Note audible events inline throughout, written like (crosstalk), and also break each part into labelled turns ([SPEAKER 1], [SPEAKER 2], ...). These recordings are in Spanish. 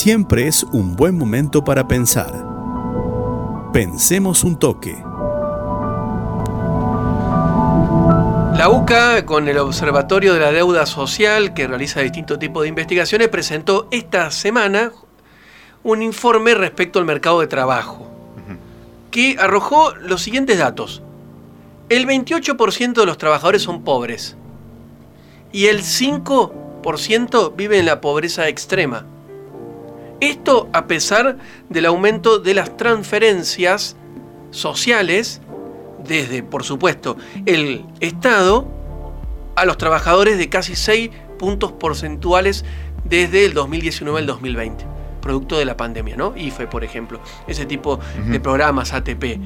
[SPEAKER 1] siempre es un buen momento para pensar. Pensemos un toque.
[SPEAKER 2] La UCA, con el Observatorio de la Deuda Social, que realiza distintos tipos de investigaciones, presentó esta semana un informe respecto al mercado de trabajo, que arrojó los siguientes datos. El 28% de los trabajadores son pobres y el 5% vive en la pobreza extrema. Esto a pesar del aumento de las transferencias sociales desde, por supuesto, el Estado a los trabajadores de casi 6 puntos porcentuales desde el 2019 al 2020, producto de la pandemia, ¿no? IFE, por ejemplo, ese tipo de programas ATP.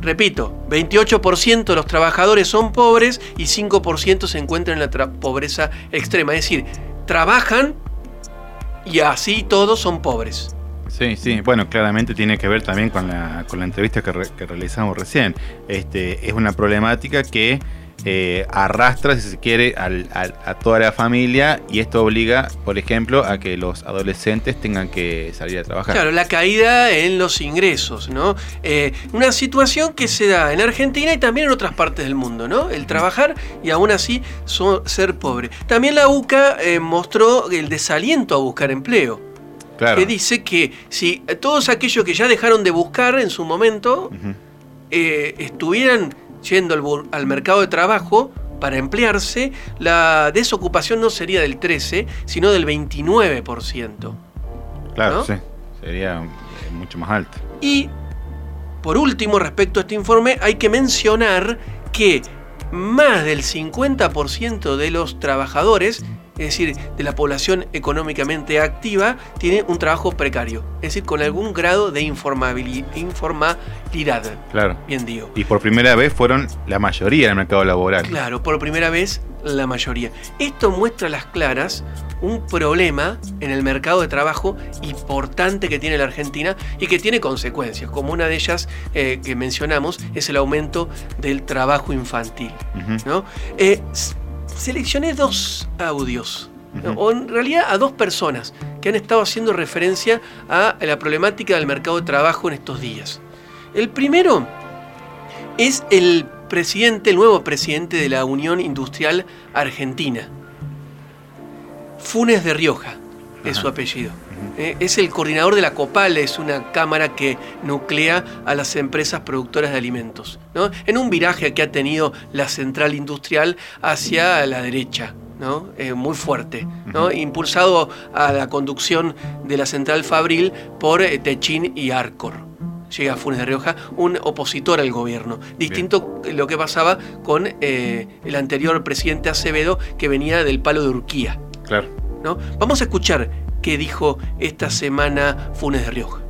[SPEAKER 2] Repito, 28% de los trabajadores son pobres y 5% se encuentran en la pobreza extrema. Es decir, trabajan y así todos son pobres.
[SPEAKER 3] Sí, sí, bueno, claramente tiene que ver también con la, con la entrevista que, realizamos recién. Este, es una problemática que eh, arrastra, si se quiere, a toda la familia y esto obliga, por ejemplo, a que los adolescentes tengan que salir a trabajar.
[SPEAKER 2] Claro, la caída en los ingresos, ¿no? Eh, una situación que se da en Argentina y también en otras partes del mundo, ¿no? El trabajar y aún así ser pobre. También la UCA eh, mostró el desaliento a buscar empleo. Claro. Que dice que si todos aquellos que ya dejaron de buscar en su momento estuvieran yendo al, mercado de trabajo para emplearse, la desocupación no sería del 13, sino del 29%.
[SPEAKER 3] Claro, sí, sería mucho más alto.
[SPEAKER 2] Y, por último, respecto a este informe, hay que mencionar que más del 50% de los trabajadores es decir, de la población económicamente activa, tiene un trabajo precario, es decir, con algún grado de informalidad.
[SPEAKER 3] Claro. Bien digo. Y por primera vez fueron la mayoría del mercado laboral.
[SPEAKER 2] Claro, por primera vez la mayoría. Esto muestra a las claras un problema en el mercado de trabajo importante que tiene la Argentina y que tiene consecuencias, como una de ellas eh, que mencionamos es el aumento del trabajo infantil. ¿no? Eh, seleccioné dos audios, o en realidad a dos personas que han estado haciendo referencia a la problemática del mercado de trabajo en estos días. El primero es el presidente, el nuevo presidente de la Unión Industrial Argentina, Funes de Rioja, es su apellido. Eh, es el coordinador de la COPAL, es una cámara que nuclea a las empresas productoras de alimentos, en un viraje que ha tenido la central industrial hacia la derecha. ¿no? Eh, muy fuerte, ¿no? impulsado a la conducción de la central Fabril por eh, Techín y Arcor. Llega Funes de Rioja, un opositor al gobierno. Distinto lo que pasaba con el anterior presidente Acevedo, que venía del palo de Urquía.
[SPEAKER 3] Claro.
[SPEAKER 2] ¿No? Vamos a escuchar que dijo esta semana Funes de Rioja.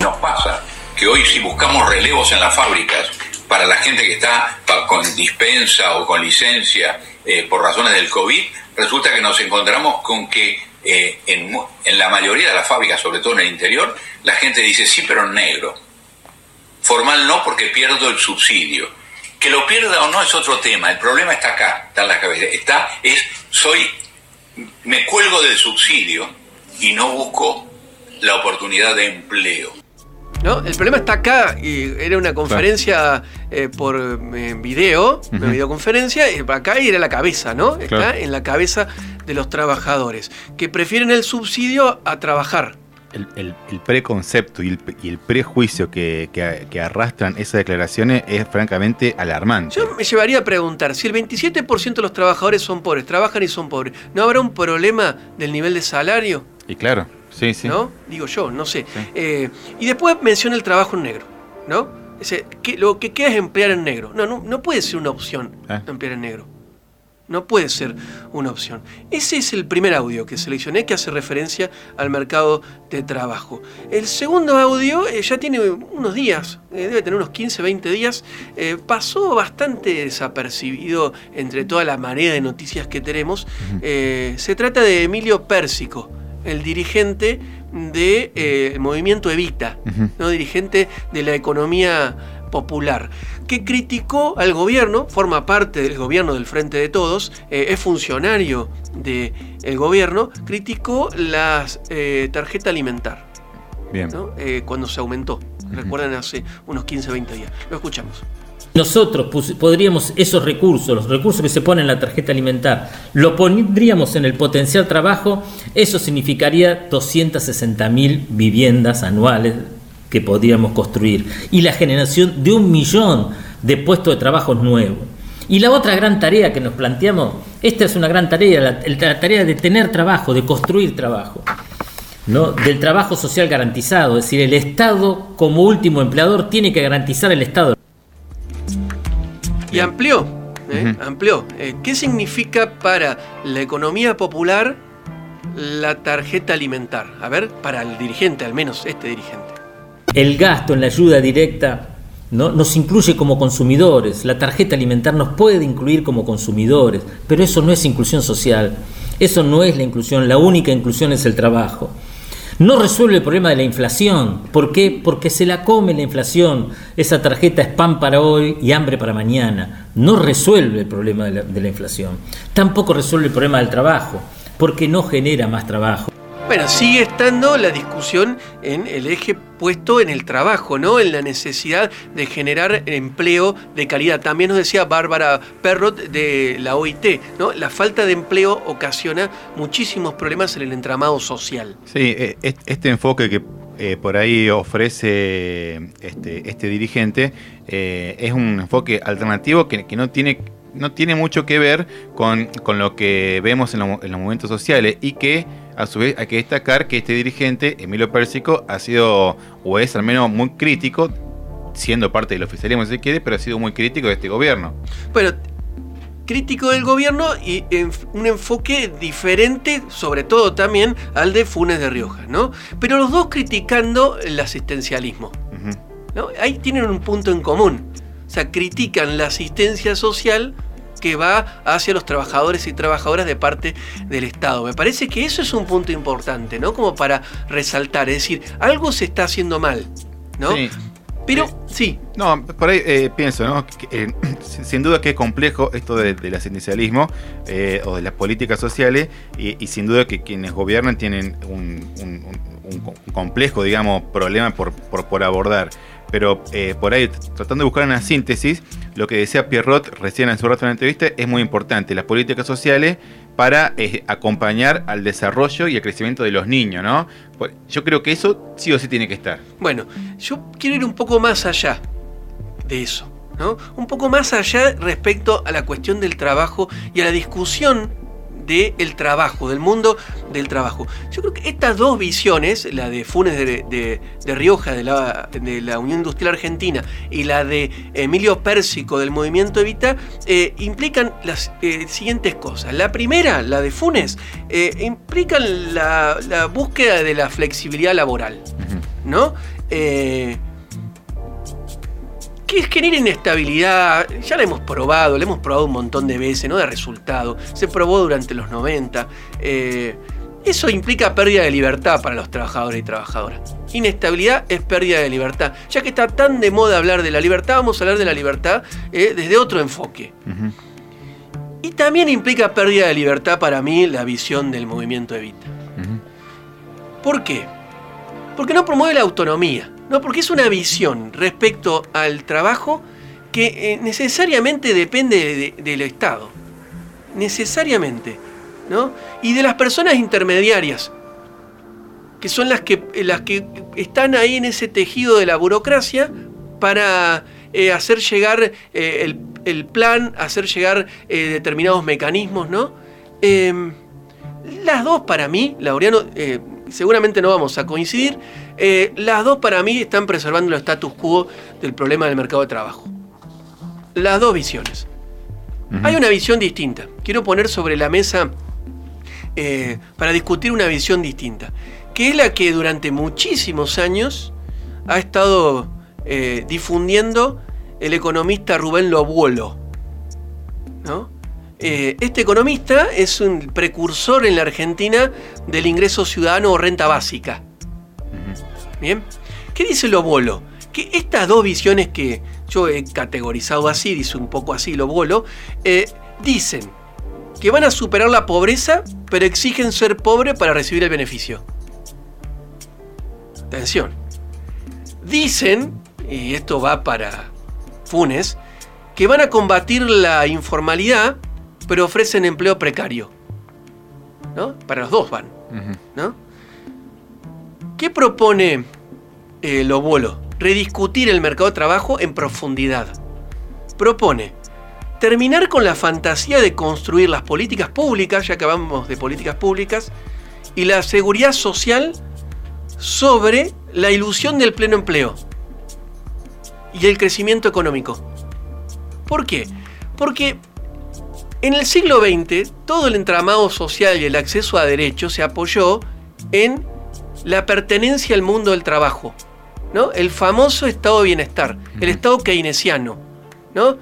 [SPEAKER 4] Nos pasa que hoy si buscamos relevos en las fábricas para la gente que está con dispensa o con licencia eh, por razones del COVID, resulta que nos encontramos con que eh, en, en, la mayoría de las fábricas, sobre todo en el interior, la gente dice sí, pero en negro. Formal no porque pierdo el subsidio. Que lo pierda o no es otro tema. El problema está acá, está en la cabeza. Está, es, soy, me cuelgo del subsidio y no busco la oportunidad de empleo.
[SPEAKER 2] ¿No? El problema está acá, y era una conferencia eh, por eh, video, una videoconferencia, y acá era la cabeza, ¿no? Está en la cabeza de los trabajadores, que prefieren el subsidio a trabajar.
[SPEAKER 3] El, preconcepto y el, prejuicio que, arrastran esas declaraciones es francamente alarmante.
[SPEAKER 2] Yo me llevaría a preguntar, si el 27% de los trabajadores son pobres, trabajan y son pobres, ¿no habrá un problema del nivel de salario?
[SPEAKER 3] Y claro, sí, sí.
[SPEAKER 2] ¿No? Digo yo, no sé. Eh, y después menciona el trabajo en negro, ¿no? lo que queda es emplear en negro. No, no, no puede ser una opción ah. emplear en negro. No puede ser una opción. Ese es el primer audio que seleccioné que hace referencia al mercado de trabajo. El segundo audio eh, ya tiene unos días, eh, debe tener unos 15, 20 días. pasó bastante desapercibido entre toda la marea de noticias que tenemos. se trata de Emilio Pérsico el dirigente del de, eh, movimiento Evita, ¿no? dirigente de la economía popular, que criticó al gobierno, forma parte del gobierno del Frente de Todos, eh, es funcionario del gobierno, criticó la eh, tarjeta alimentar.
[SPEAKER 3] Bien.
[SPEAKER 2] Eh, cuando se aumentó. Recuerdan hace unos 15, 20 días. Lo escuchamos.
[SPEAKER 5] Nosotros podríamos esos recursos, los recursos que se ponen en la tarjeta alimentar, lo pondríamos en el potencial trabajo, eso significaría 260 mil viviendas anuales que podríamos construir y la generación de un millón de puestos de trabajo nuevos. Y la otra gran tarea que nos planteamos, esta es una gran tarea, la, la tarea de tener trabajo, de construir trabajo. ¿no? del trabajo social garantizado, es decir, el Estado como último empleador tiene que garantizar el Estado.
[SPEAKER 2] Y amplió, ¿eh? amplió. Eh, ¿Qué significa para la economía popular la tarjeta alimentar? A ver, para el dirigente, al menos este dirigente.
[SPEAKER 5] El gasto en la ayuda directa ¿no? nos incluye como consumidores. La tarjeta alimentar nos puede incluir como consumidores, pero eso no es inclusión social. Eso no es la inclusión. La única inclusión es el trabajo. No resuelve el problema de la inflación. ¿Por qué? Porque se la come la inflación. Esa tarjeta es pan para hoy y hambre para mañana. No resuelve el problema de la, de la inflación. Tampoco resuelve el problema del trabajo, porque no genera más trabajo.
[SPEAKER 2] Bueno, sigue estando la discusión en el eje puesto en el trabajo, ¿no? En la necesidad de generar empleo de calidad. También nos decía Bárbara Perrot de la OIT, ¿no? La falta de empleo ocasiona muchísimos problemas en el entramado social.
[SPEAKER 3] Sí, e, este enfoque que eh, por ahí ofrece este, este dirigente eh, es un enfoque alternativo que, no tiene no tiene mucho que ver con, lo que vemos en, en los movimientos sociales y que a su vez hay que destacar que este dirigente, Emilio Pérsico, ha sido, o es al menos muy crítico, siendo parte del oficialismo si se quiere, pero ha sido muy crítico de este gobierno.
[SPEAKER 2] Bueno, crítico del gobierno y un enfoque diferente, sobre todo también al de Funes de Rioja, ¿no? Pero los dos criticando el asistencialismo. ¿no? Ahí tienen un punto en común. O sea, critican la asistencia social que va hacia los trabajadores y trabajadoras de parte del Estado. Me parece que eso es un punto importante, ¿no? Como para resaltar, es decir, algo se está haciendo mal, ¿no? Sí. Pero sí.
[SPEAKER 3] No, por ahí eh, pienso, ¿no? Eh, (clears throat) sin duda que es complejo esto del asistencialismo eh, o de las políticas sociales y, sin duda que quienes gobiernan tienen un, complejo, digamos, problema por, por, por abordar pero eh, por ahí, tratando de buscar una síntesis, lo que decía Pierrot recién en su rato en la entrevista es muy importante, las políticas sociales para eh, acompañar al desarrollo y al crecimiento de los niños, ¿no? Yo creo que eso sí o sí tiene que estar.
[SPEAKER 2] Bueno, yo quiero ir un poco más allá de eso, ¿no? Un poco más allá respecto a la cuestión del trabajo y a la discusión del trabajo, del mundo del trabajo. Yo creo que estas dos visiones, la de Funes de, Rioja, de la, de la, Unión Industrial Argentina, y la de Emilio Pérsico del Movimiento Evita, eh, implican las eh, siguientes cosas. La primera, la de Funes, eh, implican la, búsqueda de la flexibilidad laboral. ¿No? Que genera inestabilidad, ya la hemos probado, la hemos probado un montón de veces, no de resultado, se probó durante los 90. Eh, eso implica pérdida de libertad para los trabajadores y trabajadoras. Inestabilidad es pérdida de libertad. Ya que está tan de moda hablar de la libertad, vamos a hablar de la libertad eh, desde otro enfoque. Y también implica pérdida de libertad para mí la visión del movimiento Evita. ¿Por qué? Porque no promueve la autonomía. No, porque es una visión respecto al trabajo que eh, necesariamente depende del Estado. Necesariamente. ¿no? Y de las personas intermediarias, que son las que, las que están ahí en ese tejido de la burocracia para eh, hacer llegar eh, el, plan, hacer llegar determinados mecanismos, ¿no? Em, las dos para mí, Laureano, seguramente no vamos a coincidir, eh, las dos para mí están preservando el status quo del problema del mercado de trabajo. Las dos visiones. Hay una visión distinta. Quiero poner sobre la mesa eh, para discutir una visión distinta, que es la que durante muchísimos años ha estado eh, difundiendo el economista Rubén Lobuolo. Este economista es un precursor en la Argentina del ingreso ciudadano o renta básica. Bien. ¿Qué dice Lobolo? que estas dos visiones que yo he categorizado así, dice un poco así lo bolo, eh, dicen que van a superar la pobreza, pero exigen ser pobre para recibir el beneficio. Atención. Dicen, y esto va para Funes, que van a combatir la informalidad, pero ofrecen empleo precario. ¿No? Para los dos van. ¿no? ¿Qué propone eh, Lobolo? Rediscutir el mercado de trabajo en profundidad. Propone terminar con la fantasía de construir las políticas públicas, ya que hablamos de políticas públicas, y la seguridad social sobre la ilusión del pleno empleo y el crecimiento económico. ¿Por qué? Porque en el siglo XX todo el entramado social y el acceso a derechos se apoyó en la pertenencia al mundo del trabajo, ¿no? El famoso estado de bienestar, el estado keynesiano, ¿no?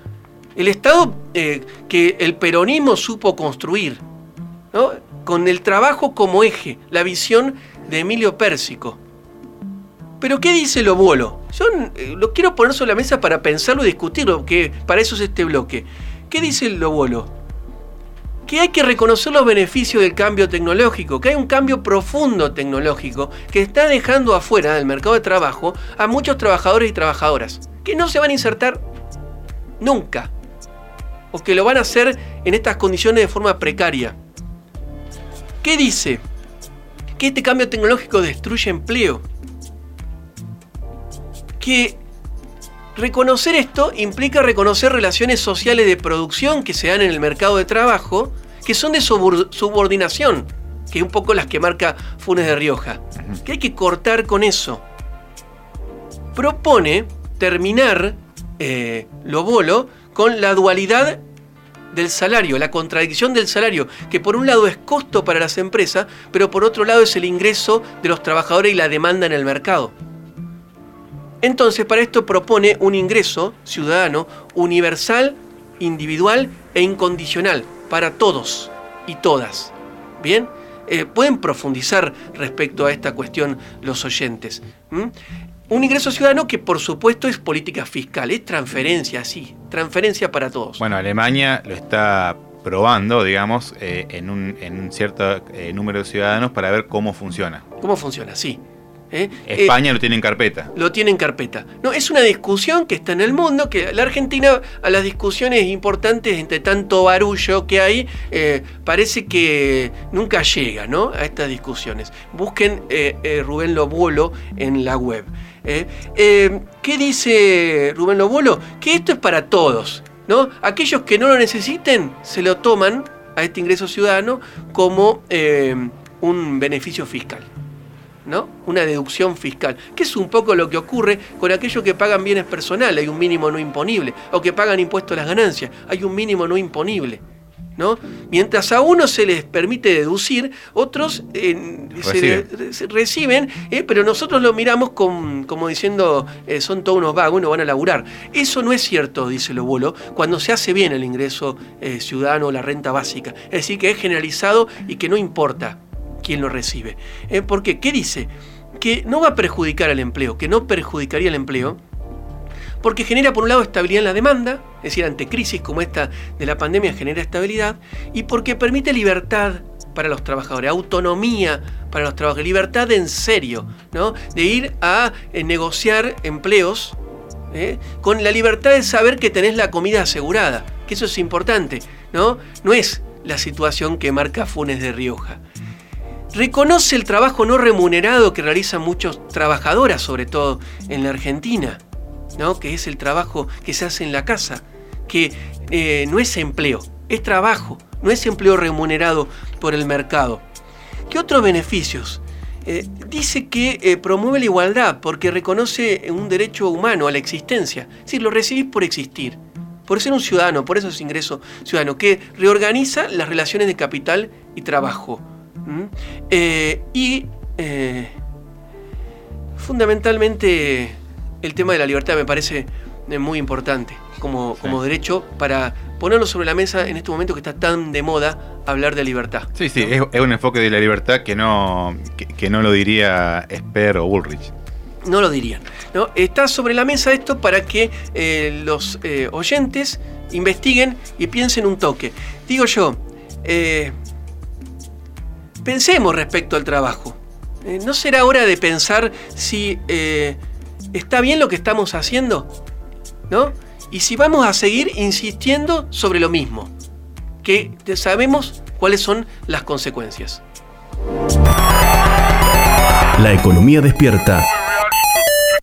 [SPEAKER 2] El estado eh, que el peronismo supo construir, ¿no? Con el trabajo como eje, la visión de Emilio Pérsico. Pero ¿qué dice lo Yo eh, lo quiero poner sobre la mesa para pensarlo y discutirlo, que para eso es este bloque. ¿Qué dice el Lobolo? Que hay que reconocer los beneficios del cambio tecnológico, que hay un cambio profundo tecnológico que está dejando afuera del mercado de trabajo a muchos trabajadores y trabajadoras, que no se van a insertar nunca, o que lo van a hacer en estas condiciones de forma precaria. ¿Qué dice? Que este cambio tecnológico destruye empleo, que reconocer esto implica reconocer relaciones sociales de producción que se dan en el mercado de trabajo, que son de subordinación, que es un poco las que marca Funes de Rioja, que hay que cortar con eso. Propone terminar eh, lo bolo con la dualidad del salario, la contradicción del salario, que por un lado es costo para las empresas, pero por otro lado es el ingreso de los trabajadores y la demanda en el mercado. Entonces, para esto propone un ingreso ciudadano universal, individual e incondicional para todos y todas. ¿Bien? Eh, pueden profundizar respecto a esta cuestión los oyentes. Un ingreso ciudadano que por supuesto es política fiscal, es transferencia, sí, transferencia para todos.
[SPEAKER 3] Bueno, Alemania lo está probando, digamos, eh, en, un, cierto eh, número de ciudadanos para ver cómo funciona.
[SPEAKER 2] ¿Cómo funciona? Sí.
[SPEAKER 3] ¿Eh? España lo tiene en carpeta.
[SPEAKER 2] Lo tiene en carpeta. No, es una discusión que está en el mundo, que la Argentina a las discusiones importantes entre tanto barullo que hay, eh, parece que nunca llega ¿no? a estas discusiones. Busquen eh, Rubén Lobuolo en la web. ¿Qué dice Rubén Lobuolo? Que esto es para todos. ¿no? Aquellos que no lo necesiten se lo toman a este ingreso ciudadano como un beneficio fiscal. ¿No? Una deducción fiscal, que es un poco lo que ocurre con aquellos que pagan bienes personales, hay un mínimo no imponible, o que pagan impuestos a las ganancias, hay un mínimo no imponible. ¿no? Mientras a unos se les permite deducir, otros eh, reciben, eh, pero nosotros lo miramos como diciendo eh, son todos unos vagos, no van a laburar. Eso no es cierto, dice Lobolo, cuando se hace bien el ingreso ciudadano o la renta básica. Es decir, que es generalizado y que no importa quien lo recibe. Eh, ¿Por qué? ¿Qué dice? Que no va a perjudicar al empleo, que no perjudicaría el empleo, porque genera por un lado estabilidad en la demanda, es decir, ante crisis como esta de la pandemia genera estabilidad, y porque permite libertad para los trabajadores, autonomía para los trabajadores, libertad en serio, ¿no? De ir a eh, negociar empleos ¿eh? con la libertad de saber que tenés la comida asegurada, que eso es importante, ¿no? No es la situación que marca Funes de Rioja reconoce el trabajo no remunerado que realizan muchos trabajadoras, sobre todo en la Argentina, ¿no? que es el trabajo que se hace en la casa, que eh, no es empleo, es trabajo, no es empleo remunerado por el mercado. ¿Qué otros beneficios? Eh, dice que eh, promueve la igualdad porque reconoce un derecho humano a la existencia. Si lo recibís por existir, por ser un ciudadano, por eso es ingreso ciudadano, que reorganiza las relaciones de capital y trabajo eh, y eh, fundamentalmente el tema de la libertad me parece eh, muy importante como, como derecho para ponerlo sobre la mesa en este momento que está tan de moda hablar de libertad.
[SPEAKER 3] Sí, sí, es, un enfoque de la libertad que no, que, no lo diría Esper o Bullrich.
[SPEAKER 2] no lo dirían. ¿no? Está sobre la mesa esto para que eh, los eh, oyentes investiguen y piensen un toque. Digo yo, eh, pensemos respecto al trabajo. ¿No será hora de pensar si está bien lo que estamos haciendo? ¿No? Y si vamos a seguir insistiendo sobre lo mismo, que sabemos cuáles son las consecuencias.
[SPEAKER 1] La economía despierta